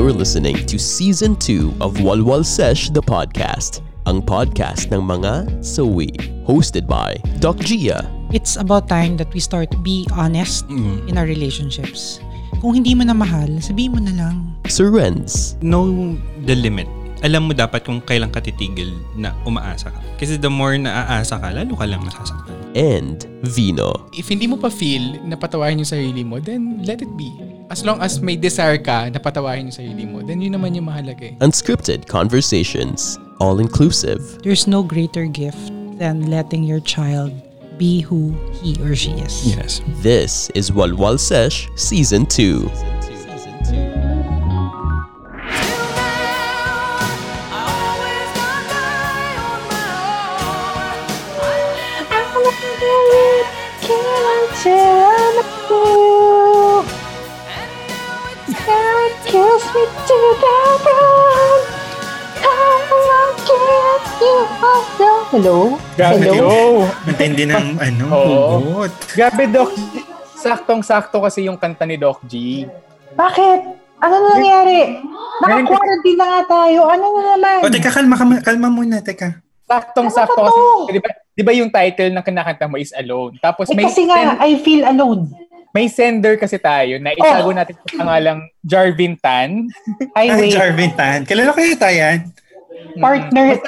You're listening to Season 2 of Walwal Sesh the Podcast, ang podcast ng mga sawi. Hosted by Doc Gia. It's about time that we start to be honest in our relationships. Kung hindi mo na mahal, sabihin mo na lang. Sir Renz. know the limit. Alam mo dapat kung kailan ka titigil na umaasa ka. Kasi the more na aasa ka, lalo ka lang masasaktan. and Vino. If hindi mo pa feel na patawarin yung sarili mo, then let it be. As long as may desire ka na patawarin yung sarili mo, then yun naman yung mahalaga eh. Unscripted conversations, all inclusive. There's no greater gift than letting your child be who he or she is. Yes. This is Walwal Sesh Season 2. Hello? Grabe, Hello? Matindi ng ano, Oo. hugot. Grabe, Doc. Saktong-sakto kasi yung kanta ni Doc G. Bakit? Ano na nangyari? Naka-quarantine na nga tayo. Ano na naman? O, teka, kalma, kalma, kalma muna, teka. Saktong-sakto Ano kasi. to? Di ba, di ba yung title ng kinakanta mo is Alone? Tapos eh, may, kasi nga, I feel alone. May sender kasi tayo na itago natin sa pangalang Jarvin Tan. Ay, Ay, wait. Jarvin Tan. Kilala ko yata yan. Partner,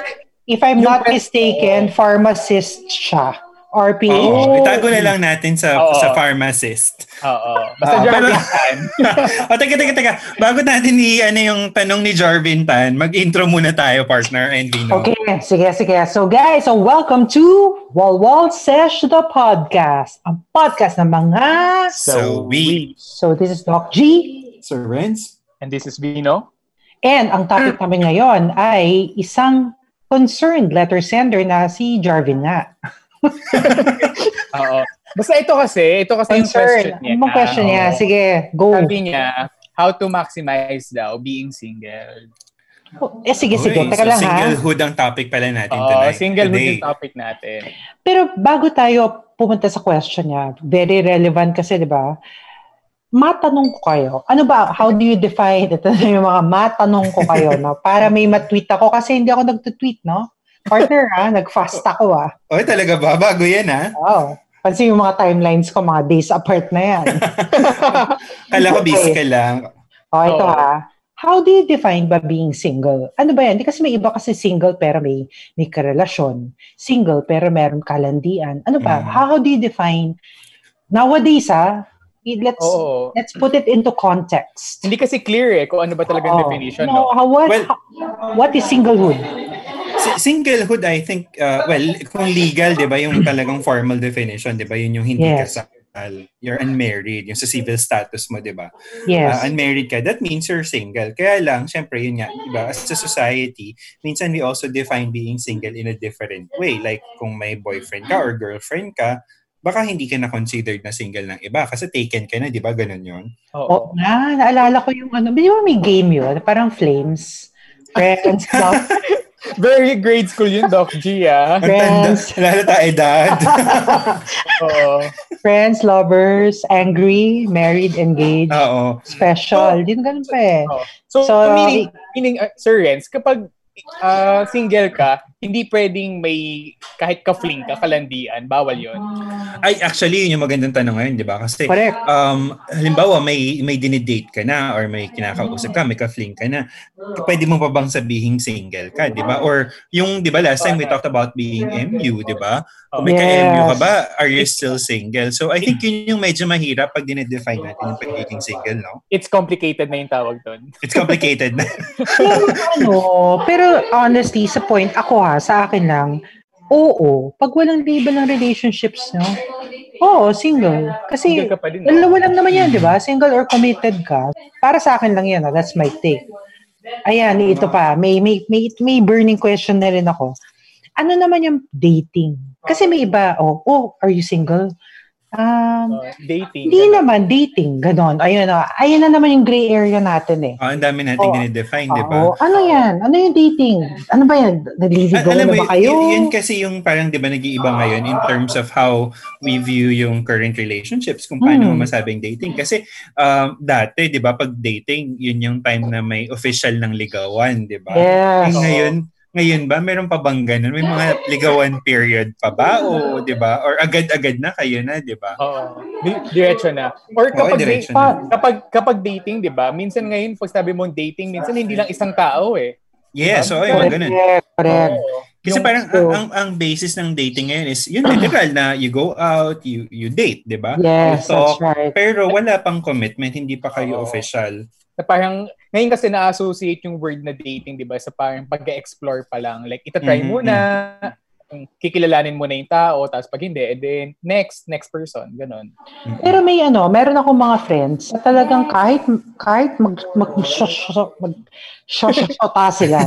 if I'm not mistaken, pharmacist siya. RPA. Oo. Itago na lang natin sa Oo. sa pharmacist. Oo. Basta Ah, Jarvin Tan. o, teka, teka, teka. Bago natin i, ano yung tanong ni Jarvin Tan, mag-intro muna tayo, partner and Vino. Okay, sige, sige. So guys, so welcome to Wall Wall Sesh the Podcast. Ang podcast ng mga... So, we, So this is Doc G. Sir Renz, And this is Vino. And ang topic namin ngayon ay isang concerned letter sender na si Jarvin nga. Oo. Basta ito kasi, ito kasi yung question niya. Bang question niya? Sige, go. Sabi niya, how to maximize daw being single. Eh, sige, sige. Uy, Teka so lang ha. singlehood ang topic pala natin Oo, tonight. single today. yung topic natin. Pero bago tayo pumunta sa question niya, very relevant kasi, di ba? Matanong ko kayo. Ano ba? How do you define ito na yung mga matanong ko kayo, no? Para may matweet ako kasi hindi ako nagtutweet, no? Partner, ha? Nag-fast ako, ah. Oy, talaga ba? Bago yan, ha? Wow. Pansin yung mga timelines ko, mga days apart na yan. Kala ko busy ka lang. O, ito Oo. ha. How do you define ba being single? Ano ba yan? Di kasi may iba kasi single pero may, may karelasyon. Single pero meron kalandian. Ano ba? Mm. How do you define? Nowadays ha, let's Oo. let's put it into context. Hindi kasi clear eh kung ano ba talaga yung Oo. definition. No, No? how, what, Well- how- what is singlehood? Si- Singlehood, I think, uh, well, kung legal, di ba, yung talagang formal definition, di ba, yun yung hindi Yes. kasal. You're unmarried, yung sa civil status mo, di ba? Yes. Uh, unmarried ka, that means you're single. Kaya lang, syempre, yun nga, di ba, as a society, minsan we also define being single in a different way. Like, kung may boyfriend ka or girlfriend ka, baka hindi ka na considered na single ng iba kasi taken ka na, di ba? Ganon yun. Oo Oo. nga, naalala ko yung ano, di ba may game yun? Parang flames. Friends, love, Very grade school yun, Doc G, ah. Friends. lalo tayo edad. Oo. friends, lovers, angry, married, engaged, Oo. special. Di na ganun pa eh. So, So, meaning, meaning uh, Sir Renz, kapag uh, single ka, hindi pwedeng may kahit ka-fling ka, kalandian, bawal yon. Ay, actually, yun yung magandang tanong ngayon, di ba? Kasi, Correct. um, halimbawa, may, may dinidate ka na or may kinakausap ka, may ka-fling ka na, pwede mo pa bang sabihin single ka, di ba? Or yung, di ba, last time we talked about being MU, di ba? Kung may Yes. ka-MU ka ba, are you still single? So, I think yun yung medyo mahirap pag dinedefine natin yung pagiging single, no? It's complicated na yung tawag doon. It's complicated na. Pero ano, pero honestly, sa point, ako ha, sa akin lang, oo, pag walang label ng relationships, no? Oo, single. Kasi, Single ka dalawa lang naman yan, di ba? Single or committed ka. Para sa akin lang yan, ah. that's my take. Ayan, ito pa, may, may, may, may burning question na rin ako. Ano naman yung dating? Kasi may iba, oh, oh, are you single? Um, Uh, dating. hindi ganun. naman, dating, ganon. Ayun na, ayun na naman yung gray area natin eh. Oh, ang dami nating Oo. dinidefine, di ba? Ano yan? Ano yung dating? Ano ba yan? Alam na ba kayo? y- yun kasi yung parang, di ba, nag-iiba ngayon in terms of how we view yung current relationships, kung paano Hmm. masabing dating. Kasi um, dati, di ba, pag dating, yun yung time na may official ng ligawan, di ba? Yes. Eh, ngayon, ngayon ba, meron pa bang ganun? May mga ligawan period pa ba? O, di ba? Or agad-agad na kayo na, di ba? Oo. Di- diretso na. Or Oo, kapag, diretso da- na. kapag, kapag dating, di ba? Minsan ngayon, pag sabi mo dating, minsan hindi lang isang tao eh. Yes, so yung mga ganun. Correct. Oo. Kasi Yung- parang ang, ang, ang basis ng dating ngayon is yun literal na you go out, you you date, di ba? Yes, You that's right. Pero wala pang commitment, hindi pa kayo Oo. official. Na parang, ngayon kasi na-associate yung word na dating, di ba, sa parang pag-explore pa lang. Like, itatry Mhm, muna, kikilalanin mo na yung tao, tapos pag hindi, and then next, next person, ganun. Pero may ano, meron ako mga friends na talagang kahit kahit mag mag mag shota sila.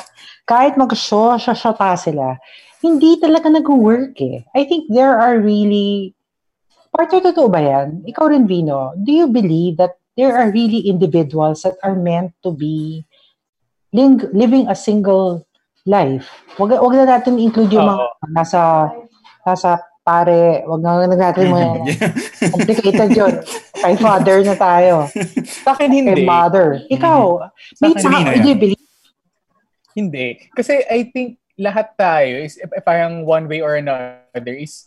kahit mag shota sila, hindi talaga nag-work eh. I think there are really Part totoo ba yan? Ikaw rin, Vino, do you believe that there are really individuals that are meant to be ling- living a single life? Wag, wag na natin include yung mga nasa nasa pare, wag na natin mo complicated yun. Kay father na tayo. Sa akin, Kay hindi. mother. Ikaw, Sa may akin, sa, hindi you believe? Hindi. Kasi I think lahat tayo is parang one way or another is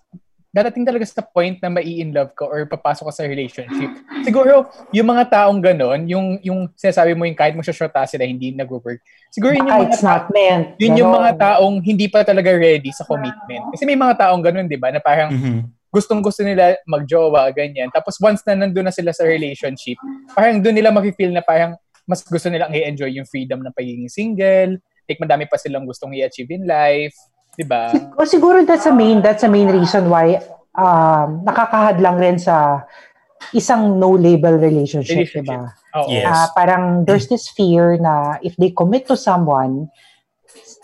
dadating talaga sa point na mai in love ka or papasok ka sa relationship. Siguro, yung mga taong ganon, yung, yung sinasabi mo yung kahit magsasyota sila, hindi nag-work. Siguro yun yung Baka mga, it's not meant. yun yung Ganon. mga taong hindi pa talaga ready sa commitment. Kasi may mga taong ganon, di ba, na parang Mhm. gustong gusto nila magjowa, ganyan. Tapos once na nandun na sila sa relationship, parang doon nila mag-feel na parang mas gusto nilang i-enjoy yung freedom ng pagiging single, like madami pa silang gustong i-achieve in life, di ba? O siguro that's a main that's a main reason why um nakakahadlang rin sa isang no label relationship, Relationship. 'di ba? Yes. Ah, parang there's this fear na if they commit to someone,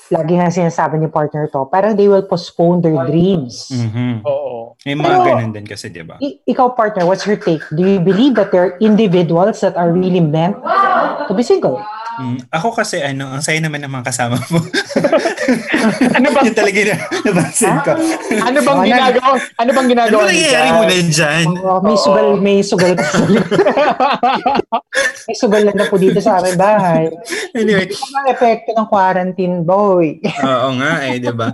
lagi nga sinasabi ni partner to, parang they will postpone their dreams. Mhm. Oo. May mga Pero- ganun din kasi, di ba? I- ikaw partner, what's your take? Do you believe that there are individuals that are really meant to be single? Mm. Ako kasi, ano, ang saya naman ng mga kasama mo. Ano ba? Yun talaga na nabansin ko. Ano bang ginagawa? Ano bang Ano ginagawa ba nangyayari mo na dyan? Oh, may sugal, may sugal May sugal na po dito sa aming bahay. Anyway, Ano ang epekto ng quarantine, boy? Oo nga eh, di ba?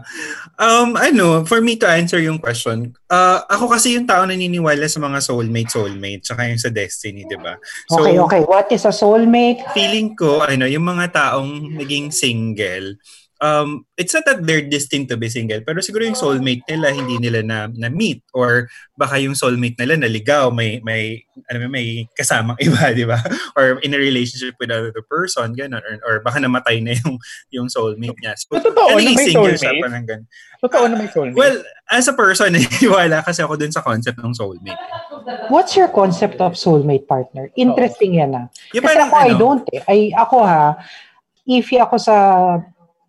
Um, ano, for me to answer yung question, uh, ako kasi yung tao naniniwala sa mga soulmate, soulmate, tsaka yung sa destiny, di ba? So, okay, okay. What is a soulmate? feeling ko, ano, yung mga taong naging single, um, it's not that they're destined to be single, pero siguro yung soulmate nila, hindi nila na, na-meet, or baka yung soulmate nila naligaw, may, may, ano, may kasamang iba, di ba? Or in a relationship with another person, gano'n, or, or baka namatay na yung, yung soulmate niya. So, Totoo na may single siya, soulmate? parang ganun. Totoo na may soulmate. Well, as a person, naniniwala kasi ako dun sa concept ng soulmate. What's your concept of soulmate partner? Interesting yan ah. Yung Kasi parang, ako, I ano, don't eh. Ay, ako ha, iffy ako sa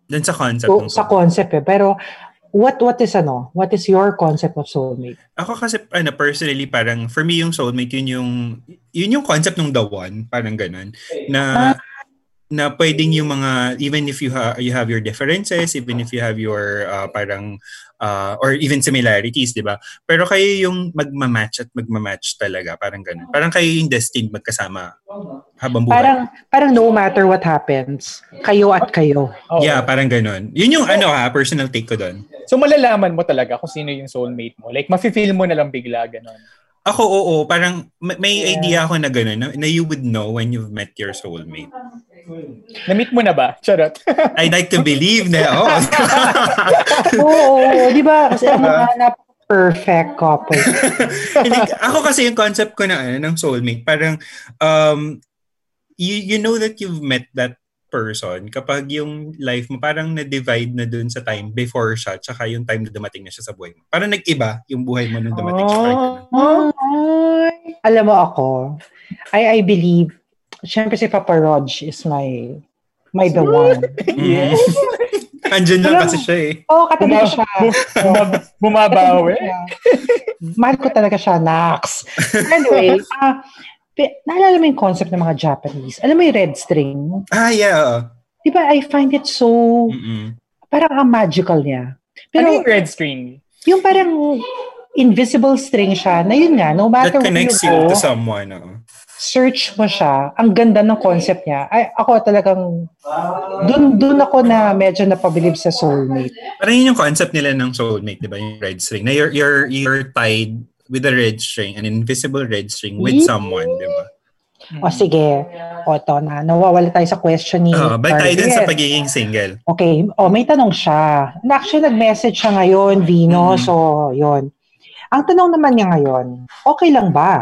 dun sa concept so, ng sa concept eh. Pero, what what is ano? What is your concept of soulmate? Ako kasi, ano, personally, parang, for me, yung soulmate, yun yung, yun yung concept ng the one, parang ganun, na, na pwedeng yung mga, even if you, ha, you have your differences, even if you have your, uh, parang, uh, or even similarities, di ba? Pero kayo yung magmamatch at magmamatch talaga, parang ganun. Parang kayo yung destined magkasama habang buhay. Parang, parang no matter what happens, kayo at kayo. Yeah, parang ganun. Yun yung, ano ha, personal take ko doon. So malalaman mo talaga kung sino yung soulmate mo. Like, mafe-feel mo na lang bigla, ganon. Ako, oo, parang may, may Yeah. idea ako na gano'n, na, na you would know when you've met your soulmate. Na-meet mo na ba? Charot. I'd like to believe na, oh. Oo, oo, di ba? Kasi ang mga na perfect couple. Hindi, ako kasi yung concept ko na, ano, ng soulmate, parang, um, you, you know that you've met that person kapag yung life mo parang na-divide na dun sa time before siya tsaka yung time na dumating na siya sa buhay mo. Parang nag-iba yung buhay mo nung dumating siya. Parang ganun. Ay, alam mo ako, I I believe, syempre si Papa Rog is my my the one. Mhm. Andyan lang kasi siya eh. Oo, oh, katabi ko siya. Bumab- bumabawi. mahal ko talaga siya, Nax. Anyway, ah, pe- naalala mo yung concept ng mga Japanese? Alam mo yung red string? Ah, yeah. Di ba, I find it so, Mm-mm. parang ang magical niya. ano Pero yung red string? yung parang invisible string siya, na yun nga, no matter That where you connects you go, to someone. oo. search mo siya, ang ganda ng concept niya. Ay, ako talagang, dun, dun ako na medyo napabilib sa soulmate. Parang yun yung concept nila ng soulmate, di ba? Yung red string. Na you're, you're, you're tied with a red string, an invisible red string with Yeah. someone, di ba? O sige, o to na, nawawala tayo sa question ni Oo, balik tayo dun sa pagiging single. Okay, o may tanong siya. Actually, nag-message siya ngayon, Vino, Mhm. so yun. Ang tanong naman niya ngayon, okay lang ba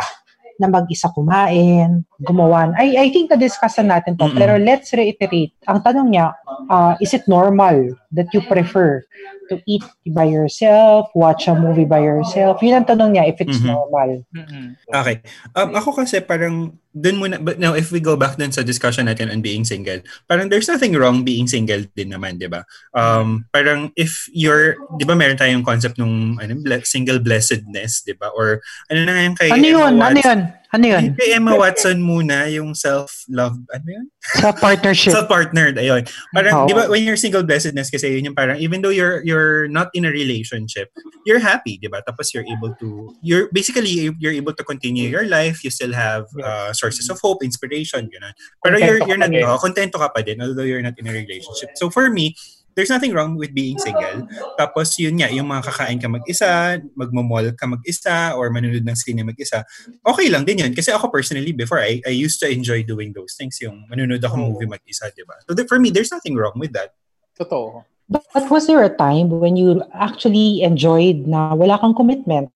na mag-isa kumain, gumawa? I, I think na-discuss na natin to, Mhm. pero let's reiterate. Ang tanong niya, uh, is it normal that you prefer to eat by yourself, watch a movie by yourself? Yun ang tanong niya, if it's Mhm. normal. Mm-mm. Okay. Um, ako kasi parang dun muna, but now if we go back dun sa discussion natin on being single, parang there's nothing wrong being single din naman, di ba? Um, parang if you're, di ba meron tayong concept nung ano, single blessedness, di ba? Or ano na nga yung kay Ano yun? Ano yun? Ano yun? Kay Emma Watson muna, yung self-love, ano yun? Sa partnership. Self-partnered, ayun. Parang, Oo. di ba, when you're single blessedness kasi yun yung parang, even though you're you're not in a relationship, you're happy, di ba? Tapos you're able to, you're, basically, you're able to continue your life, you still have uh, sources of hope, inspiration, gano'n. Pero you're, Kontento you're ka not, din. oh, kontento ka pa din, although you're not in a relationship. So for me, there's nothing wrong with being single. Tapos yun nga, yung mga kakain ka mag-isa, magmamall ka mag-isa, or manunod ng sine mag-isa, okay lang din yun. Kasi ako personally, before, I, I used to enjoy doing those things. Yung manunod ako movie mag-isa, di ba? So th- for me, there's nothing wrong with that. Totoo. But was there a time when you actually enjoyed na wala kang commitment?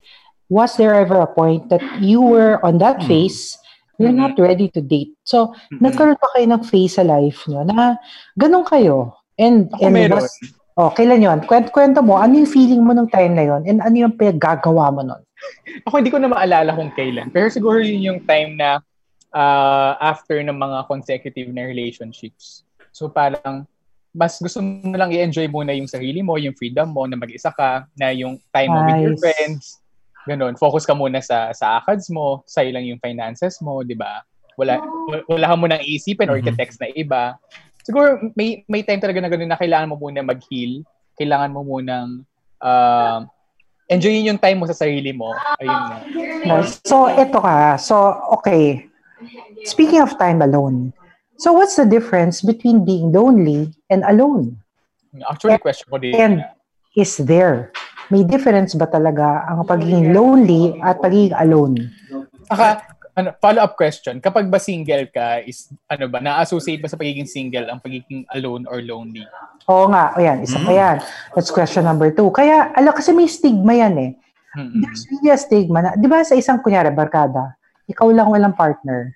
Was there ever a point that you were on that Mm. phase, you're Mm. not ready to date? So, Mm-mm. nagkaroon pa kayo ng phase sa life nyo na ganun kayo. And, Ako and meron. was, oh, kailan yun? Kwento, kwento mo, ano yung feeling mo nung time na yun? And ano yung pinagagawa mo nun? Ako hindi ko na maalala kung kailan. Pero siguro yun yung time na ah, after ng mga consecutive na relationships. So parang mas gusto mo lang i-enjoy muna yung sarili mo, yung freedom mo, na mag-isa ka, na yung time mo with your Nice. friends. Ganun. Focus ka muna sa sa akads mo, sa'yo lang yung finances mo, di ba? Wala, wala ka munang iisipin or Mhm. i-text na iba. Siguro may may time talaga na ganun na kailangan mo muna mag-heal. Kailangan mo munang uh, enjoyin yung time mo sa sarili mo. Ayun na. Nice. So, eto ka. So, okay. Speaking of time alone, so what's the difference between being lonely and alone? Actually, question ko din. And is there? May difference ba talaga ang pagiging lonely at pagiging alone? Saka, ano, follow-up question. Kapag ba single ka, is, ano ba, na-associate ba sa pagiging single ang pagiging alone or lonely? Oo nga, o yan, isa pa yan. That's question number two. Kaya, ala, kasi may stigma yan eh. Mm-mm. There's really a stigma na, di ba sa isang kunyari, barkada, ikaw lang walang partner.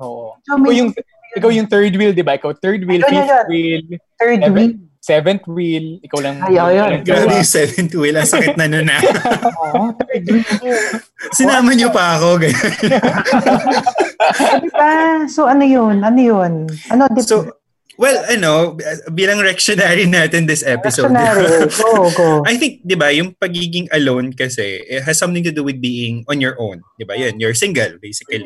Oo. So, Ikaw yung, ikaw yung third wheel, di ba? Ikaw third wheel, fifth wheel, third Seven. week. Seventh wheel, ikaw lang. Ay, oo, yun. Grabe yung seventh wheel. Ang sakit na nun ah. Third week. Sinama niyo pa ako. ganyan. Di ba? So, ano yun? Ano yun? Ano, di so, well, ano, bilang rectionary natin this episode. Go, go. I think, di ba, yung pagiging alone kasi, it has something to do with being on your own. Di ba? Yun, you're single, basically.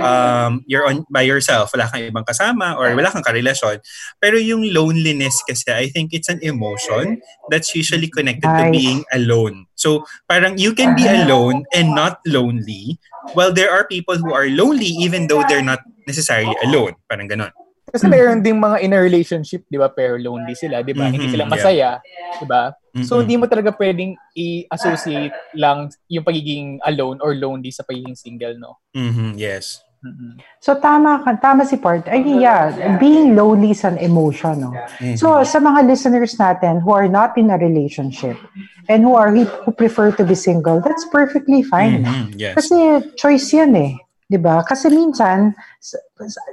Um, you're on by yourself. Wala kang ibang kasama or wala kang karelasyon. Pero yung loneliness kasi, I think it's an emotion that's usually connected to Nice. being alone. So, parang you can be alone and not lonely, while there are people who are lonely even though they're not necessarily alone. Parang ganon. Kasi meron ding mga in a relationship, di ba, pero lonely sila, di ba? Hindi Mhm, sila yeah. masaya, di ba? So, Mhm. hindi mo talaga pwedeng i-associate lang yung pagiging alone or lonely sa pagiging single, no? Mhm, yes. Mm-mm. So, tama ka. Tama si Part. I mean, yeah, being lonely is an emotion, no? Mhm. So, sa mga listeners natin who are not in a relationship and who are who prefer to be single, that's perfectly fine. Mhm, yes. Kasi choice yan eh. 'Di ba? Kasi minsan,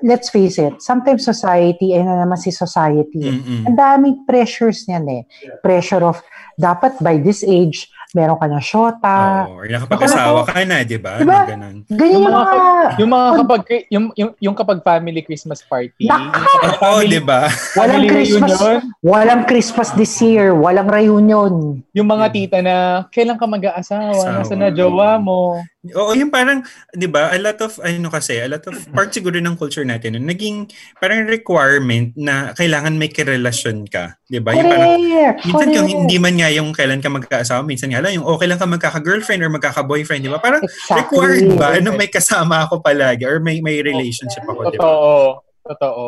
let's face it, sometimes society, ay na naman si society. Mhm. Ang daming pressures niyan eh. Pressure of, dapat by this age, meron ka na syota. Oo, or nakapag-asawa ka na, di ba? Diba? Ganun. Ganyan Yung yung mga, yung mga kapag, yung, yung, yung kapag family Christmas party. Oo, di ba? Walang Christmas. reunion. Walang Christmas this year. Walang reunion. Yung mga tita na, kailan ka mag-aasawa? Asawa. Nasa na jowa mo? Oo, yung parang, di ba, a lot of, ano kasi, a lot of part siguro ng culture natin, naging parang requirement na kailangan may kirelasyon ka. Di ba? Yung parang, minsan yung correct. hindi man nga yung kailan ka magkaasawa, minsan nga lang yung okay lang ka magkaka-girlfriend or magkaka-boyfriend, di ba? Parang Exactly. required ba? Ano, may kasama ako palagi or may may relationship ako, di ba? Totoo. Totoo.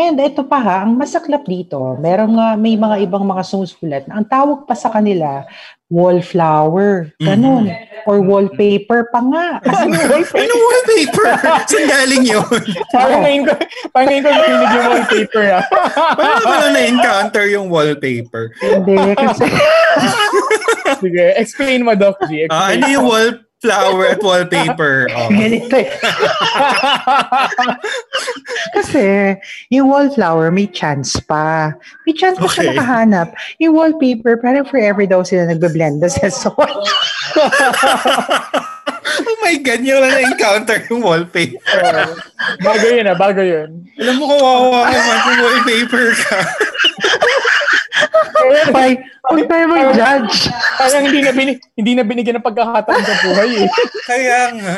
And ito pa ha, ang masaklap dito, meron nga, may mga ibang mga sumusulat na ang tawag pa sa kanila, wallflower, ganun. Or wallpaper pa nga. Ano wallpaper? Ano wallpaper? Saan galing yun? Parang ngayon ko, parang ngayon ko narinig yung wallpaper ah. Paano lang na-encounter yung wallpaper? Hindi, kasi Sige, explain mo, Doc G. Explain Ah, ano yung wallflower at wallpaper? Oh. ganito eh. Kasi, yung wallflower, may chance pa. May chance pa siya Okay. makahanap. Yung wallpaper, parang forever daw sila nagbe-blend sa so oh my God, yung na na-encounter yung wallpaper. Bago yun ah, bago yun. Alam mo, kawawa ka man kung wallpaper ka. Bye. Huwag tayo mag-judge. Parang hindi na, bini, hindi na binigyan ng pagkakataon sa buhay eh. Kaya nga,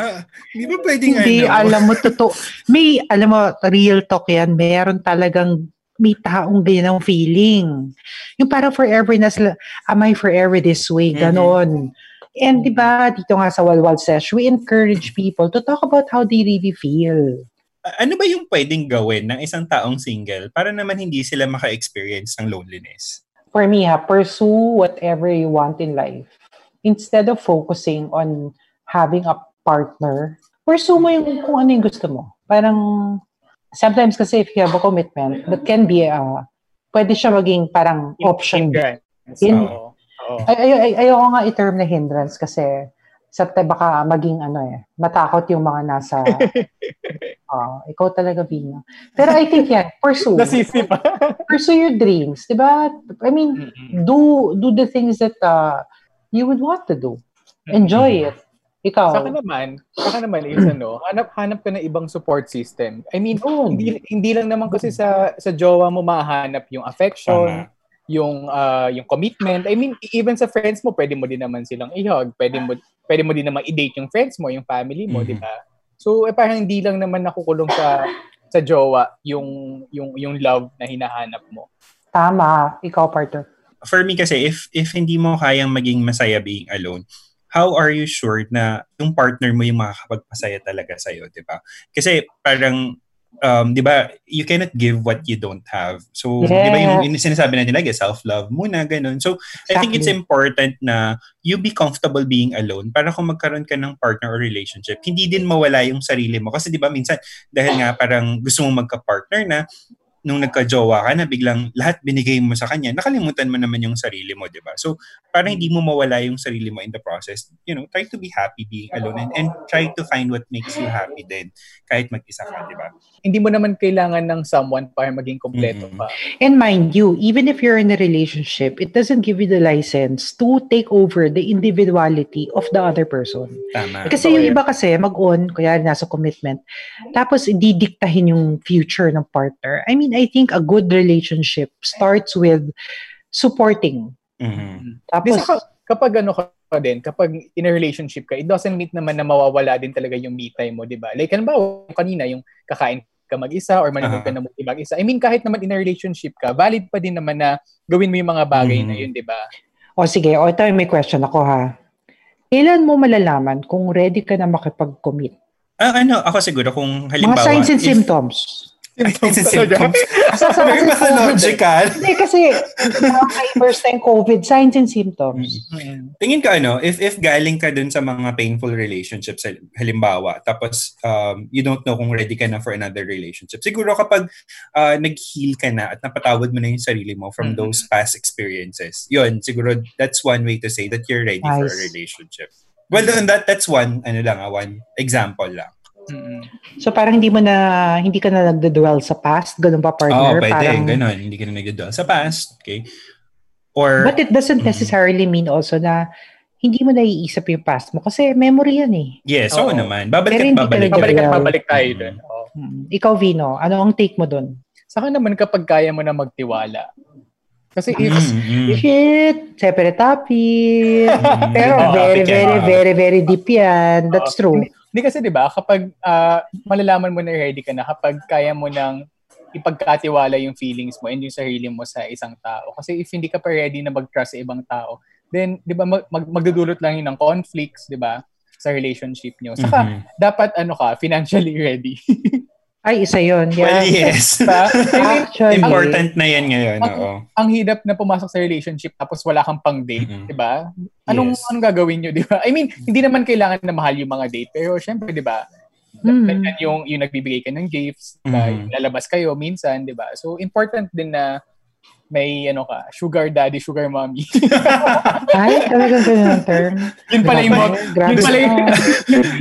di ba pwedeng Hindi, ano? alam mo, totoo. May, alam mo, real talk yan. Meron talagang may taong ganyan ang feeling. Yung parang forever na sila, am I forever this way? Mhm. Ganon. And di ba, dito nga sa Walwal Sesh, we encourage people to talk about how they really feel. Ano ba yung pwedeng gawin ng isang taong single para naman hindi sila maka-experience ng loneliness? For me, ha, pursue whatever you want in life. Instead of focusing on having a partner, pursue mo yung kung ano yung gusto mo. Parang, sometimes kasi if you have a commitment, that can be, uh, pwede siya maging parang option. Hindrance. In- Oo. Oo. Ay, ay, ay, ayoko nga i-term na hindrance kasi sa baka maging ano eh, matakot yung mga nasa, ah, ikaw talaga, Bina. Pero I think yan, pursue. Nasisi pa. pursue your dreams, di ba? I mean, do do the things that uh, you would want to do. Enjoy it. Ikaw. Sa akin naman, sa akin naman is ano, hanap hanap ka ng ibang support system. I mean, Yun. hindi hindi lang naman kasi sa sa jowa mo mahanap yung affection, Tama. yung ah, yung commitment. I mean, even sa friends mo, pwede mo din naman silang i-hug, pwede mo pwede mo din naman i-date yung friends mo, yung family mo, Mhm. di ba? So, eh, parang hindi lang naman nakukulong sa sa jowa yung yung yung love na hinahanap mo. Tama. Ikaw, partner. For me kasi, if if hindi mo kayang maging masaya being alone, how are you sure na yung partner mo yung makakapagpasaya talaga sa'yo, di ba? Kasi parang, um, di ba, you cannot give what you don't have. So, di ba yung, yung sinasabi natin lagi, self-love muna, ganun. So, I think it's Exactly. important na you be comfortable being alone para kung magkaroon ka ng partner or relationship, hindi din mawala yung sarili mo. Kasi di ba minsan, dahil nga parang gusto mong magka-partner na, nung nagka-jowa ka na, biglang lahat binigay mo sa kanya, nakalimutan mo naman yung sarili mo, di ba? So, para hindi mo mawala yung sarili mo in the process, you know, try to be happy being alone and, and try to find what makes you happy din, kahit mag-isa ka, di ba? Hindi mo naman kailangan ng someone para maging kompleto Mhm. pa. And mind you, even if you're in a relationship, it doesn't give you the license to take over the individuality of the other person. Tama. Kasi Totoo yung iba kasi, mag-on, kaya nasa commitment, tapos didiktahin yung future ng partner. I mean, I think a good relationship starts with supporting. Mhm. Di Tapos, saka, kapag ano ka pa din, kapag in a relationship ka, it doesn't mean naman na mawawala din talaga yung me time mo, di ba? Like, ano ba, kanina, yung kakain ka mag-isa or manonood ka Aha. ng movie mag-isa. I mean, kahit naman in a relationship ka, valid pa din naman na gawin mo yung mga bagay Mhm. na yun, di ba? o sige, o ito may question ako ha. Kailan mo malalaman kung ready ka na makipag-commit? Ah, ano, ako siguro kung halimbawa... Mga signs and if- symptoms. And Talaga? symptoms. Sasabihin Very ko, pathological. Hindi kasi, nakaka-first time COVID, signs and symptoms. Tingin ka ano, if if galing ka dun sa mga painful relationships, hal- halimbawa, tapos um, you don't know kung ready ka na for another relationship. Siguro kapag uh, nag-heal ka na at napatawad mo na yung sarili mo from Mhm. those past experiences, yun, siguro that's one way to say that you're ready for a Nice. relationship. Well, that that's one, ano lang, ah, one example lang. Mm-mm. So parang hindi mo na, hindi ka na nagdo-dwell sa past, ganun ba Oo, partner? pwede, parang, ganun. Hindi ka na nag sa past, okay? Or, But it doesn't necessarily mean also na hindi mo naiisip yung past mo kasi memory yan eh. Yes, oo Oo. naman. Babalik Pero at babalik. talaga- Babalik at babalik tayo Mm. dun. Oo. Hmm. Ikaw, Vino, ano ang take mo dun? Saka naman kapag kaya mo na magtiwala. Kasi if, Mm, mm. Shit, separate topic. Pero very, very, very, very deep yan. That's true. Hindi, kasi 'di ba kapag ah, malalaman mo na ready ka na kapag kaya mo nang ipagkatiwala yung feelings mo and yung sarili mo sa isang tao. Kasi if hindi ka pa ready na mag-trust sa ibang tao, then 'di ba mag, mag- magdudulot lang yun ng conflicts, 'di ba? sa relationship nyo. Saka, Mhm. dapat ano ka, financially ready. Ay, isa yun. Well, Yeah. yes. Diba? I mean, Actually, Important na yan ngayon. Ang- Oo. ang hirap na pumasok sa relationship tapos wala kang pang date, Mhm. 'di ba? Anong Yes. anong gagawin niyo, 'di ba? I mean, hindi naman kailangan na mahal yung mga date, pero syempre, 'di ba? Mhm. Ganyan yung yung nagbibigay ka ng gifts, 'di ba? Mhm. Yung lalabas kayo minsan, 'di ba? So important din na may ano ka, sugar daddy, sugar mommy. Ay, talagang ganun ang term. yun pala yung bot- yun pala yung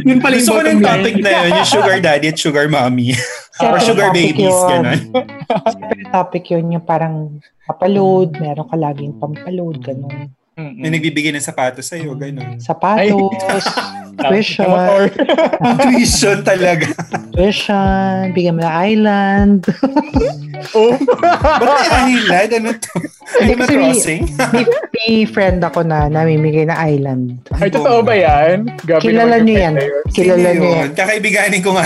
yun pala yung Gusto ko ng topic na yun, yung sugar daddy at sugar mommy. Or sugar babies, yun. gano'n. Separate topic yun, yung parang papaload, meron ka laging pampaload, ganun. Mm-mm. Na nagbibigay ng sapatos sa'yo, gano'n. Sapatos, tuition, tuition talaga. tuition, bigyan mo na island. oh. Ba't may island? Ano to? Animal Crossing? may, may friend ako na namimigay na island. Ay, totoo ba yan? Grabe Kilala niyo yan. Kilala niyo yan. Kakaibiganin ko nga.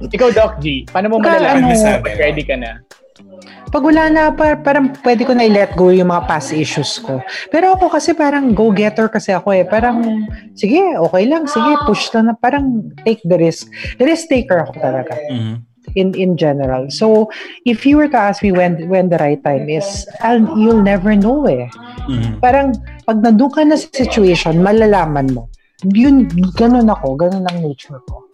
Ikaw, Doc G, paano mo malalaman ano- na pag ready ka na? Pag wala na, par, parang pwede ko na i-let go yung mga past issues ko. Pero ako kasi parang go-getter kasi ako eh. Parang, sige, okay lang. Sige, push lang na. Parang take the risk. The risk taker ako talaga Mhm. in in general. So, if you were to ask me when when the right time is, I'll, you'll never know eh. Mhm. Parang, pag nandun ka na sa situation, malalaman mo. Yun, ganun ako. Ganun ang nature ko.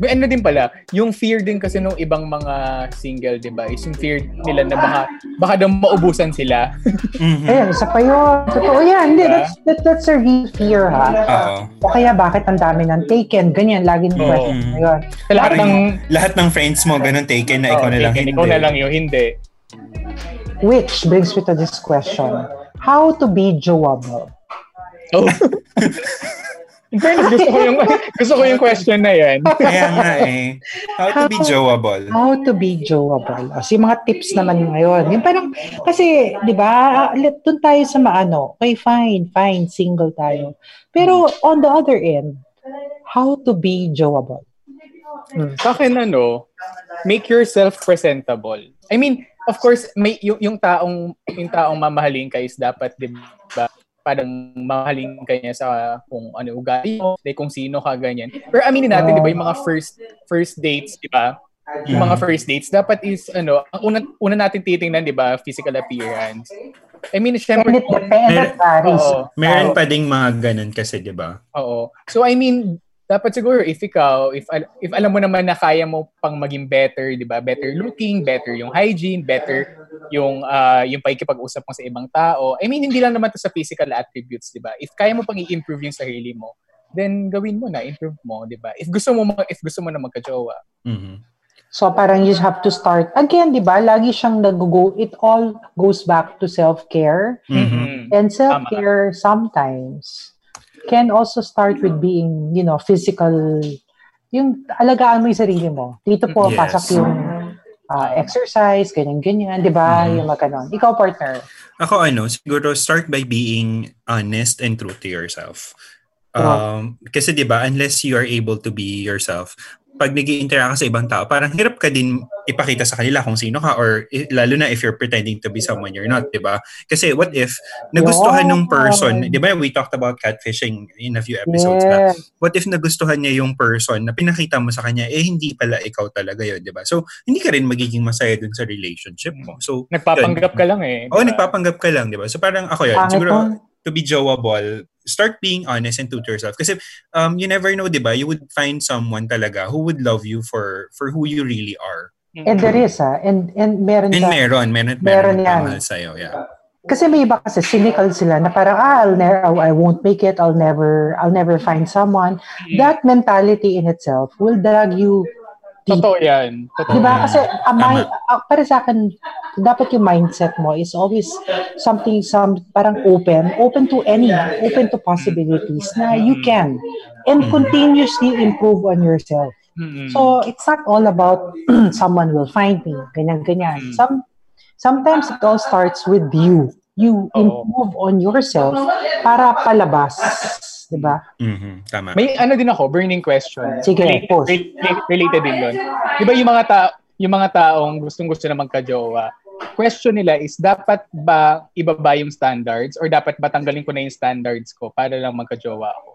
May ano din pala, yung fear din kasi nung ibang mga single, di ba, is yung fear nila na baka, baka daw maubusan sila. Mhm. Ayun, isa pa yun. Totoo yan. Hindi, that's, that, that's a real fear ha. Oo. O kaya bakit ang dami ng taken? Ganyan, laging Oo. question. Ayun. Sa lahat Parang ng... lahat ng friends mo, ganun taken na ikaw Oh, na lang hindi. Ikaw na lang yun, hindi. Which brings me to this question. How to be joable? Oh. In fairness, gusto ko yung gusto ko yung question na yan. Kaya nga eh. How to be joable. How to be joable? O, so, yung mga tips naman ngayon. Yung parang, kasi, di ba, doon tayo sa maano. Okay, fine, fine, single tayo. Pero on the other end, how to be joable? Hmm. Sa akin, ano, make yourself presentable. I mean, of course, may yung, yung taong yung taong mamahalin ka is dapat, di ba, parang mamahalin ka niya sa kung ano ugali mo, like kung sino ka, ganyan. Pero aminin natin, di ba, yung mga first first dates, di ba? Yung mga first dates, dapat is, ano, ang una, una natin titingnan, di ba, physical appearance. I mean, And syempre, it depends, varies. Oo. Meron pa ding mga ganun kasi, di ba? Oo. So I mean, dapat siguro if ikaw, if al- if alam mo naman na kaya mo pang maging better, 'di ba? Better looking, better yung hygiene, better yung ah yung pakikipag-usap mo sa ibang tao. I mean, hindi lang naman to sa physical attributes, 'di ba? If kaya mo pang i-improve yung sarili mo, then gawin mo na, improve mo, 'di ba? If gusto mo ma- if gusto mo na magka-jowa. Mhm. So parang you have to start, again, di ba, lagi siyang nag-go, it all goes back to self-care. Mhm. And self-care sometimes can also start with being, you know, physical, yung alagaan mo yung sarili mo. Dito po Yes. pasok yung ah, exercise, ganyan-ganyan, di ba? Mhm. Yung mga ganon. Ikaw, partner. Ako ano, siguro start by being honest and true to yourself. Um, kasi 'di ba, unless you are able to be yourself, pag nag interact ka sa ibang tao, parang hirap ka din ipakita sa kanila kung sino ka or lalo na if you're pretending to be someone you're not, 'di ba? Kasi what if nagustuhan nung person, 'di ba? We talked about catfishing in a few episodes Yeah. back. What if nagustuhan niya yung person na pinakita mo sa kanya eh hindi pala ikaw talaga 'yon, 'di ba? So, hindi ka rin magiging masaya dun sa relationship mo. So, Nagpapanggap ka lang eh. Oo, di ba? nagpapanggap ka lang, di ba? So parang ako yun, Pangit siguro to be joable, start being honest and true to yourself. Kasi um, you never know, di ba? You would find someone talaga who would love you for for who you really are. And there is, ah. And, and meron And meron, meron, Meron meron, yan. sa'yo. Yeah. Kasi may iba kasi cynical sila na parang ah, I'll never I won't make it I'll never I'll never find someone that mentality in itself will drag you Totoo yan. Totoo. Di ba? Mm. Kasi ah, my, ah, para sa akin, dapat yung mindset mo is always something, some, parang open, open to any, open to possibilities na you can and Mm. continuously improve on yourself. Mm-mm. So, it's not all about someone will find me, ganyan-ganyan. Some, sometimes it all starts with you. You improve on yourself para palabas. Di ba? Mhm, Tama. May ano din ako, burning question. Sige, related, post. related, related din doon. Di ba yung mga, ta- yung mga taong gustong-gusto na magka-jowa, question nila is, dapat ba ibaba yung standards or dapat ba tanggalin ko na yung standards ko para lang magka-jowa ako?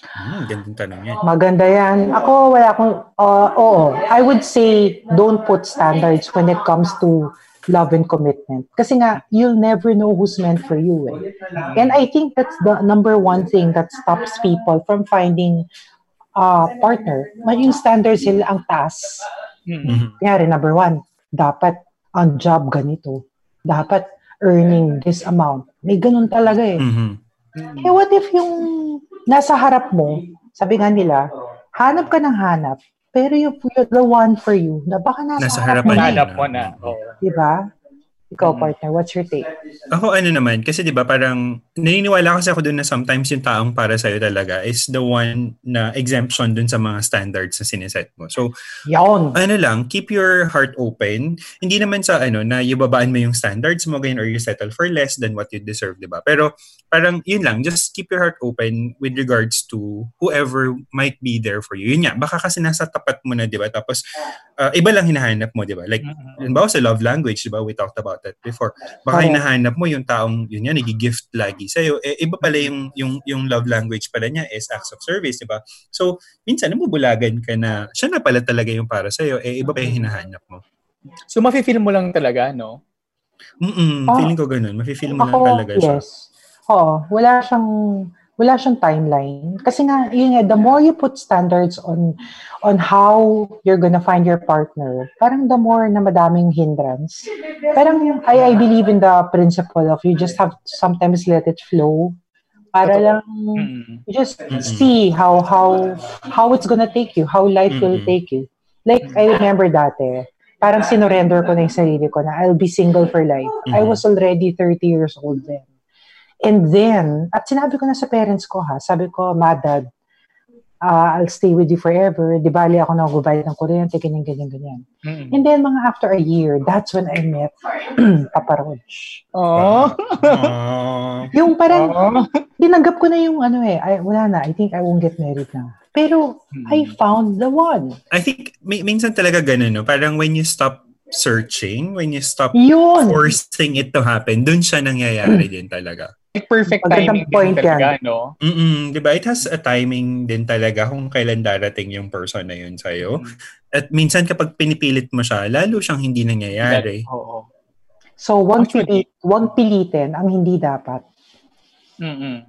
Hmm, gandang tanong yan. Maganda yan. Ako, wala akong, uh, oo. I would say, don't put standards when it comes to love and commitment. Kasi nga, you'll never know who's meant for you. Eh. And I think that's the number one thing that stops people from finding a partner. May yung standards sila ang taas. Mm. Mhm. Kaya number one, dapat ang job ganito. Dapat earning this amount. May ganun talaga eh. Mhm. Eh, what if yung nasa harap mo, sabi nga nila, hanap ka ng hanap, pero yung you're the one for you, na baka nasa, Nasa harap mo harapan na, mo na. Oo. di ba? Ikaw, Mm. partner, what's your take? Ako ano naman, kasi di ba parang naniniwala kasi ako dun na sometimes yung taong para sa'yo talaga is the one na exemption dun sa mga standards na siniset mo. So, Yawn. ano lang, keep your heart open. Hindi naman sa ano, na ibabaan mo yung standards mo ganyan or you settle for less than what you deserve, di ba? Pero parang yun lang, just keep your heart open with regards to whoever might be there for you. Yun nga, baka kasi nasa tapat mo na, di ba? Tapos, uh, iba lang hinahanap mo, di ba? Like. Halimbawa sa love language, di ba? We talked about that before. Baka Correct. hinahanap mo yung taong yun yan, nag-gift lagi sa'yo. Eh, iba pala yung, yung, yung love language pala niya is acts of service, di ba? So, minsan namubulagan ka na siya na pala talaga yung para sa'yo. Eh, iba pa yung hinahanap mo. So, mafe-feel mo lang talaga, no? Mm-mm, Ah. feeling ko ganun. Mafe-feel mo lang Ako, talaga siya. yes. Oo, wala siyang wala siyang timeline. Kasi nga, yun nga, the more you put standards on on how you're gonna find your partner, parang the more na madaming hindrance. Parang I, I believe in the principle of you just have to sometimes let it flow. Para lang you just see how how how it's gonna take you, how life will take you. Like I remember dati, parang sinurrender ko na yung sarili ko na I'll be single for life. I was already 30 years old then. And then, at sinabi ko na sa parents ko ha, sabi ko, ma, dad, ah, I'll stay with you forever. Di bali ako na gubayad ng kuryente, ganyan, ganyan, ganyan. Mm. And then, mga after a year, that's when I met Papa Roach. Oh. Ah. Yung parang, Oh. tinanggap ko na yung ano eh, I, wala na, I think I won't get married na. Pero, I found the one. I think, may, minsan talaga ganun, no? Parang when you stop searching, when you stop Yun! forcing it to happen, dun siya nangyayari din talaga. Like perfect Magandang timing din point talaga, no? Mm-mm, di ba? It has a timing din talaga kung kailan darating yung person na yun sa'yo. At minsan kapag pinipilit mo siya, lalo siyang hindi nangyayari. Oo. So, wag, Actually- pilit, wag pilitin ang hindi dapat. Mm-mm.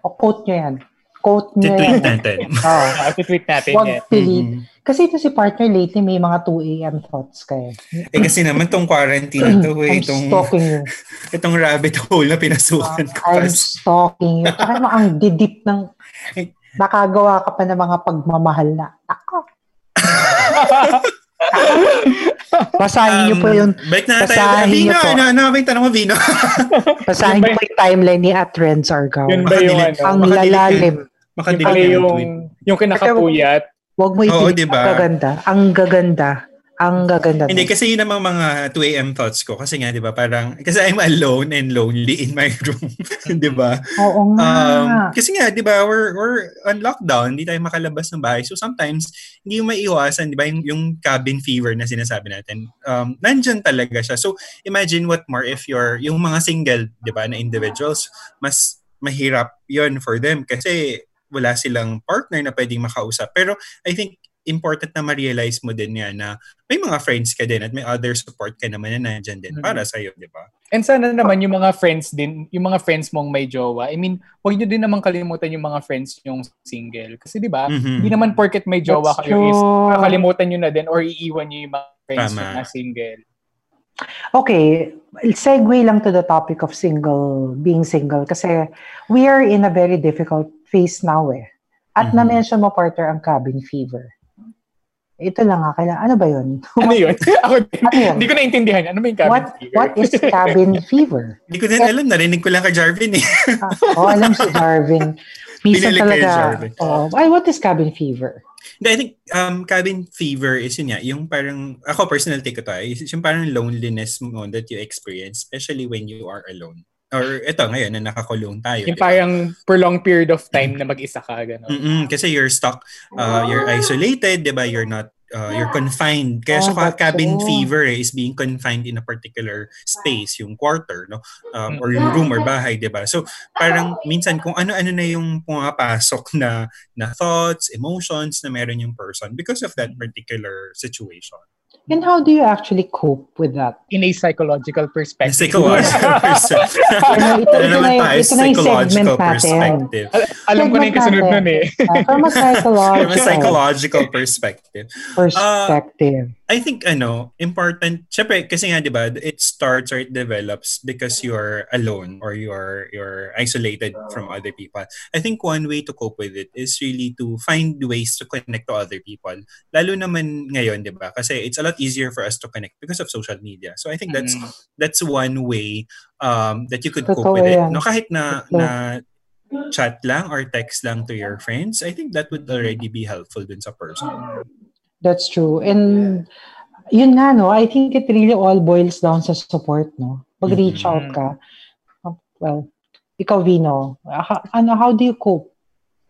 O quote nyo yan. Quote nyo Titweet yan. natin. Oh, Ah, tweet natin wag yan. pilit. Mm-mm. Kasi ito si partner lately may mga 2 a.m. thoughts kayo. Eh kasi naman tong quarantine na to, eh, I'm itong, stalking you. itong rabbit hole na pinasukan ko. I'm Pas- stalking you. Tsaka naman ang didip ng nakagawa ka pa ng mga pagmamahal na. Ako. Basahin niyo po yung Balik na tayo. Vino, ano, ano ba yung tanong mo, Vino? basahin niyo po yung timeline ni At Renz Argao. Yun ba yung ano? Ang lalalim. Makadilig Ano yung yung, tweet. yung kinakapuyat? Huwag mo Oo, ipilit. diba? Ang gaganda. Ang gaganda. Ang gaganda. Hindi, kasi yun namang mga 2 a.m. thoughts ko. Kasi nga, di ba, parang, kasi I'm alone and lonely in my room. di ba? Oo nga. Um, kasi nga, di ba, we're, we're on lockdown, hindi tayo makalabas ng bahay. So sometimes, hindi mo maiiwasan, di ba, yung, yung cabin fever na sinasabi natin, um, nandyan talaga siya. So imagine what more if you're, yung mga single, di ba, na individuals, mas mahirap yon for them kasi wala silang partner na pwedeng makausap. Pero I think important na ma-realize mo din yan na may mga friends ka din at may other support ka naman na nandyan din para sa'yo, di ba? And sana naman yung mga friends din, yung mga friends mong may jowa. I mean, huwag nyo din naman kalimutan yung mga friends yung single. Kasi di ba, Mhm. hindi naman porket may jowa That's kayo is true. kakalimutan nyo na din or iiwan nyo yung mga friends Tama. na single. Okay, segue lang to the topic of single, being single. Kasi we are in a very difficult phase now eh. At Mhm. na-mention mo, partner, ang cabin fever. Ito lang nga, kailangan, ano ba yun? Ano yun? Ako. Ano yun? Hindi ko naintindihan. Ano ba yung cabin what, fever? what is cabin fever? Hindi ko din alam, narinig ko lang kay Jarvin eh. Ah, oh, alam si Jarvin. Kay talaga. Jarvin. Oh, ay, what is cabin fever? Hindi, I think um, cabin fever is yun nga, yung parang, ako personal take ko to, is yung parang loneliness mo that you experience, especially when you are alone. Or ito, ngayon, na nakakulong tayo. yung di ba? parang for long period of time na mag-isa ka. Gano'n. Mm-mm, kasi you're stuck, uh, you're isolated, di ba? You're not, uh, you're confined. Kaya Oh, sa that's cabin so. fever eh, is being confined in a particular space, yung quarter, no? Um, or yung room or bahay, di ba? So, parang minsan kung ano-ano na yung pumapasok na, na thoughts, emotions na meron yung person because of that particular situation. And how do you actually cope with that? In a psychological perspective. psychological perspective. Ano, ito- Ano ito na tayo, ito na yung psychological segment perspective. Al- alam ko na yung kasunod nun eh. Uh, from a From a psychological psychological perspective. perspective. I think ano, important, syempre kasi nga 'di ba, it starts or it develops because you're alone or you're you're isolated from other people. I think one way to cope with it is really to find ways to connect to other people. Lalo naman ngayon, 'di ba? Kasi it's a lot easier for us to connect because of social media. So I think that's Mm. that's one way um that you could Totoo cope with it. yan. No kahit na Totoo. na chat lang or text lang to your friends, I think that would already be helpful dun sa person. That's true. And yun nga, no, I think it really all boils down sa support, no? Pag-reach Mhm. out ka. Well, ikaw, Vino, ha- ano, how do you cope?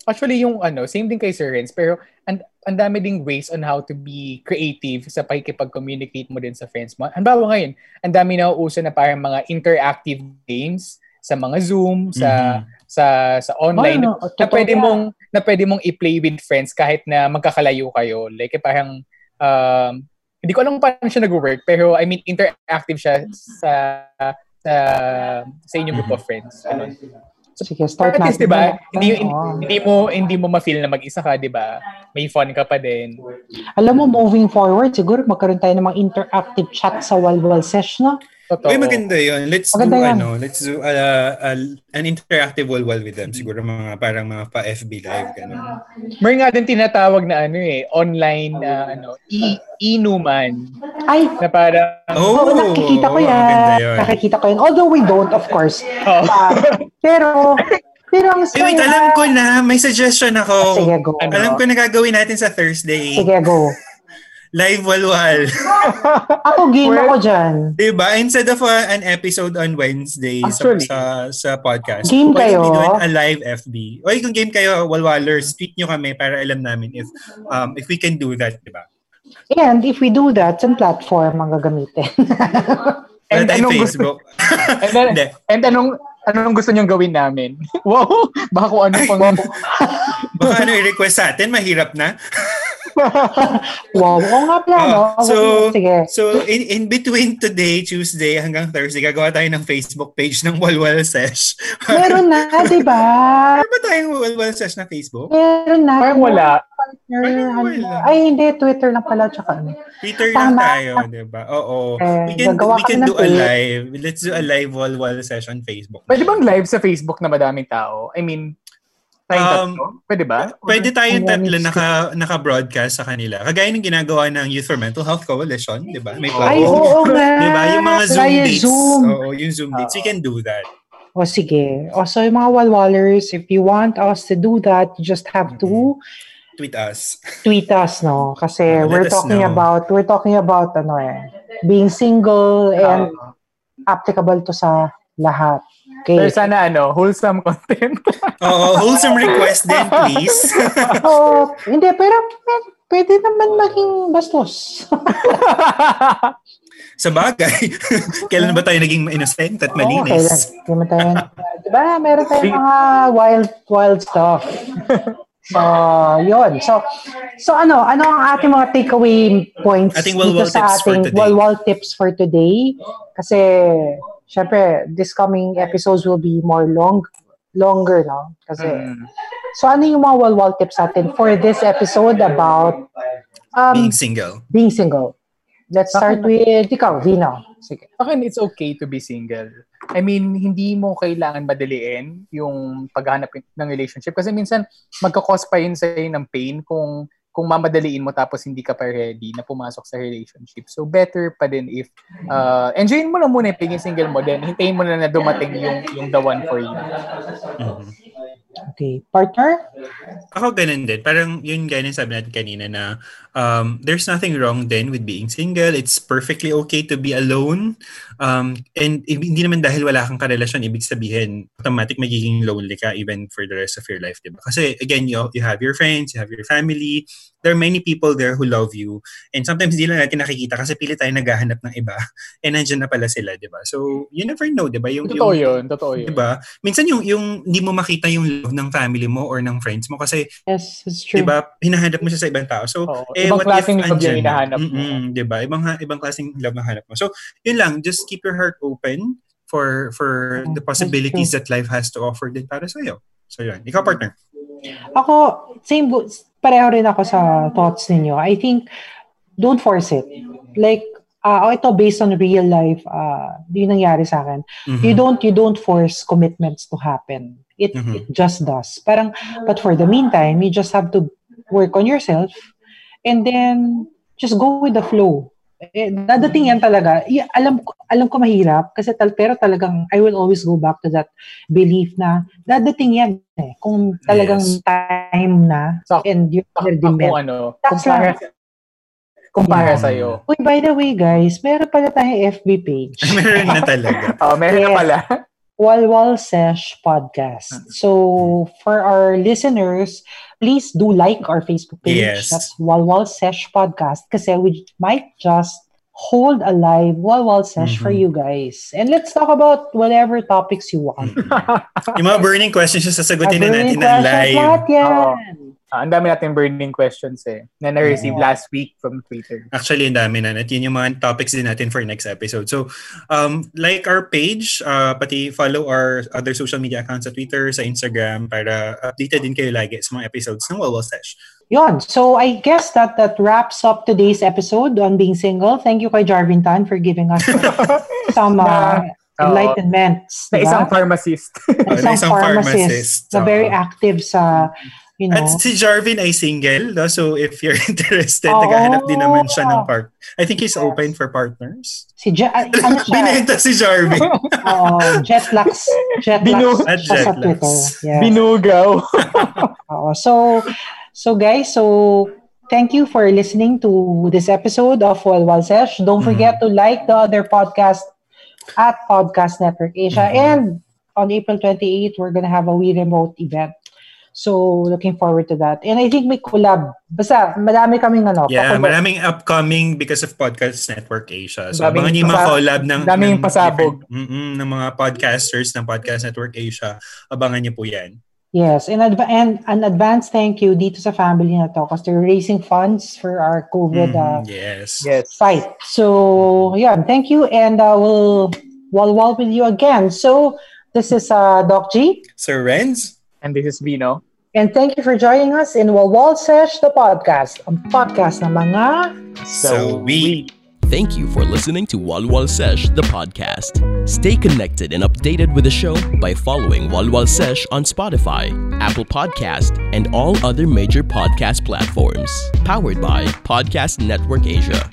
Actually, yung ano, same din kay Sir Renz, pero ang ang dami ding ways on how to be creative sa pakikipag-communicate mo din sa friends mo. Halimbawa ngayon, ang dami na uso na parang mga interactive games sa mga Zoom, sa sa sa online Oh, no, na pwede mong na pwede mong i-play with friends kahit na magkakalayo kayo. Like eh, parang um, hindi ko alam paano siya nag-work pero I mean interactive siya sa sa sa inyong group of friends. Ano. Sige, start At least, natin. 'di ba? na. Hindi, Oo. hindi mo hindi mo ma-feel na mag-isa ka, 'di ba? May fun ka pa din. Alam mo, moving forward, siguro magkaroon tayo ng mga interactive chat sa Walwal Sesh, no? Totoo. Uy, maganda yun. Let's Maganda do yan. ano, let's do uh, uh, an interactive wall-wall with them. Siguro mga parang mga pa-FB live ganun. Meron nga din tinatawag na ano eh, online na ano, e inuman Ay, na parang Oh, Oo, nakikita ko yan. yun. Nakikita ko yan. Although we don't, of course. Oh. Ah, pero, pero ang Eh, wait, alam ko na. May suggestion ako. Sige, go. Alam ko na gagawin natin sa Thursday. Sige, go. Live walwal. Ako, game Well, ako dyan. diba? Instead of uh, an episode on Wednesday sa, Actually. sa, sa podcast. Game why kayo? do a live FB? O kung game kayo, walwalers, tweet nyo kami para alam namin if um if we can do that, diba? And if we do that, saan platform ang gagamitin? And tayong anong gusto- Facebook. and, then, and anong anong gusto niyong gawin namin? wow, baka kung ano pang Baka ano i-request sa atin, mahirap na. wow, oo nga pala, no? Ah, so, Sige. so in, in between today, Tuesday, hanggang Thursday, gagawa tayo ng Facebook page ng Walwal Sesh. Meron na, di ba? Meron ba tayong Walwal Sesh na Facebook? Meron na. parang wala. Partner, wala. Ay, hindi. Twitter lang pala. Tsaka ano. Twitter lang Tama. tayo, di ba? Oo. Eh, we can, we can do a live. Let's do a live Walwal Sesh on Facebook. Pwede bang live sa Facebook na madaming tao? I mean, tayong Um, tatlo? Pwede ba? Pwede tayong tatlo naka, naka-broadcast sa kanila. Kagaya ng ginagawa ng Youth for Mental Health Coalition, di ba? May Ay, platform. oo nga. Di ba? Yung mga Zoom Via dates. Zoom. Oo, yung Zoom dates. We can do that. O sige. O so yung mga walwalers, if you want us to do that, you just have to Tweet us. tweet us, no? Kasi Oh, let we're talking know. about, we're talking about, ano eh, being single and applicable to sa lahat. Pero Okay. sana ano, wholesome content. Oo, wholesome request din, please. Oo, hindi, pero pwede naman maging bastos. Sa bagay, kailan ba tayo naging innocent at malinis? Okay, lang. Di ba tayo, di ba, meron tayong mga wild, wild stuff. So, yun. So, so ano, ano ang ating mga takeaway points Ating dito walwal sa tips for ating today. walwal tips for today? Kasi, syempre, this coming episodes will be more long, longer, no? Kasi, Mm. so ano yung mga walwal tips natin for this episode about um, Being single. being single? Let's start with ikaw, Vino. Sige. Akin, it's okay to be single. I mean, hindi mo kailangan madaliin yung paghanap ng relationship. Kasi minsan, magkakos pa yun sa'yo ng pain kung kung mamadaliin mo tapos hindi ka pa ready na pumasok sa relationship. So, better pa din if uh, enjoyin mo lang muna yung pagiging single mo, then hintayin mo na na dumating yung, yung the one for you. Mhm. Okay. Partner? Ako ganun din. Parang yun gaya ng sabi natin kanina na um, there's nothing wrong then with being single. It's perfectly okay to be alone. Um, and hindi naman dahil wala kang karelasyon, ibig sabihin, automatic magiging lonely ka even for the rest of your life, diba? Kasi again, you, you have your friends, you have your family, there are many people there who love you. And sometimes hindi lang natin nakikita kasi pili tayo naghahanap ng iba. And nandiyan na pala sila, diba? So, you never know, diba? Yung, Totoo yung, yun, totoo yun. Diba? Minsan yung, yung hindi mo makita yung love ng family mo or ng friends mo kasi Yes, it's true. Diba? Hinahanap mo siya sa ibang tao. So, Oo, eh, ibang what klaseng if love yung hinahanap mo. Mm-mm, diba? Ibang, ibang klaseng love na hanap mo. So, yun lang. Just keep your heart open for for the possibilities that life has to offer din para sa'yo. So, yun. Ikaw, partner. Ako, same, pareho rin ako sa thoughts ninyo. I think, don't force it. Like, ah ito based on real life, uh, yung nangyari sa akin. Mhm. You don't, you don't force commitments to happen. It, Mhm. it just does. Parang, but for the meantime, you just have to work on yourself and then just go with the flow. Eh, dadating yan talaga. Y- alam ko, alam ko mahirap kasi tal pero talagang I will always go back to that belief na dadating yan eh. Kung talagang Yes. time na Sak- and you're Ako met. ano, That's kumpara, kumpara Yeah. sa'yo. Uy, by the way guys, meron pala tayong FB page. Meron na talaga. Oh, meron na Yes. pala. Walwal Sesh Podcast. So, for our listeners, please do like our Facebook page. Yes. That's Walwal Sesh Podcast kasi we might just hold a live Walwal Sesh for Mhm. you guys. And let's talk about whatever topics you want. Yung mga burning questions yung sasagutin na natin questions, live. Lahat yan. Ah, ang dami natin burning questions eh, na na-receive Yeah. last week from Twitter. Actually, ang dami na. At yun yung mga topics din natin for next episode. So, um, like our page, uh, pati follow our other social media accounts sa Twitter, sa Instagram, para updated din kayo lagi sa mga episodes ng Walwal Sesh. Yun. So, I guess that that wraps up today's episode on being single. Thank you kay Jarvin Tan for giving us some uh, Oo. enlightenments. Na diba? isang pharmacist. Oh, na isang pharmacist. na very active sa, you know, At si Jarvin ay single, no? so if you're interested, Oo. naghahanap din naman siya ng part. I think he's Yes. open for partners. si Je- ah, ano siya, Binenta si Jarvin. Oo, Jetlax, Binu- Jetlax At siya sa Jetlax. Twitter. Yeah. Binugaw. Oo. So, so guys, so thank you for listening to this episode of Walwal Sesh. Don't Mhm. forget to like the other podcast at Podcast Network Asia. Mhm. And on April 28th, we're gonna have a We Remote event. So, looking forward to that. And I think may collab. Basta, madami kaming ano. Yeah, pakulo- maraming upcoming because of Podcast Network Asia. So, Daming abangan niyo mga collab ng, daming ng pasabog. Mm-mm, ng mga podcasters ng Podcast Network Asia. Abangan niyo po yan. Yes, and, adva- and an advance thank you dito sa family na to because they're raising funds for our COVID uh, Mhm, yes. yes. fight. So, yeah, thank you, and uh, we'll wall wall with you again. So, this is uh, Doc G, Sir Renz? And this is Vino. and thank you for joining us in Wall Wall Sesh, the podcast, ang podcast ng mga So we- Thank you for listening to Walwal Sesh, the podcast. Stay connected and updated with the show by following Walwal Sesh on Spotify, Apple Podcast, and all other major podcast platforms. Powered by Podcast Network Asia.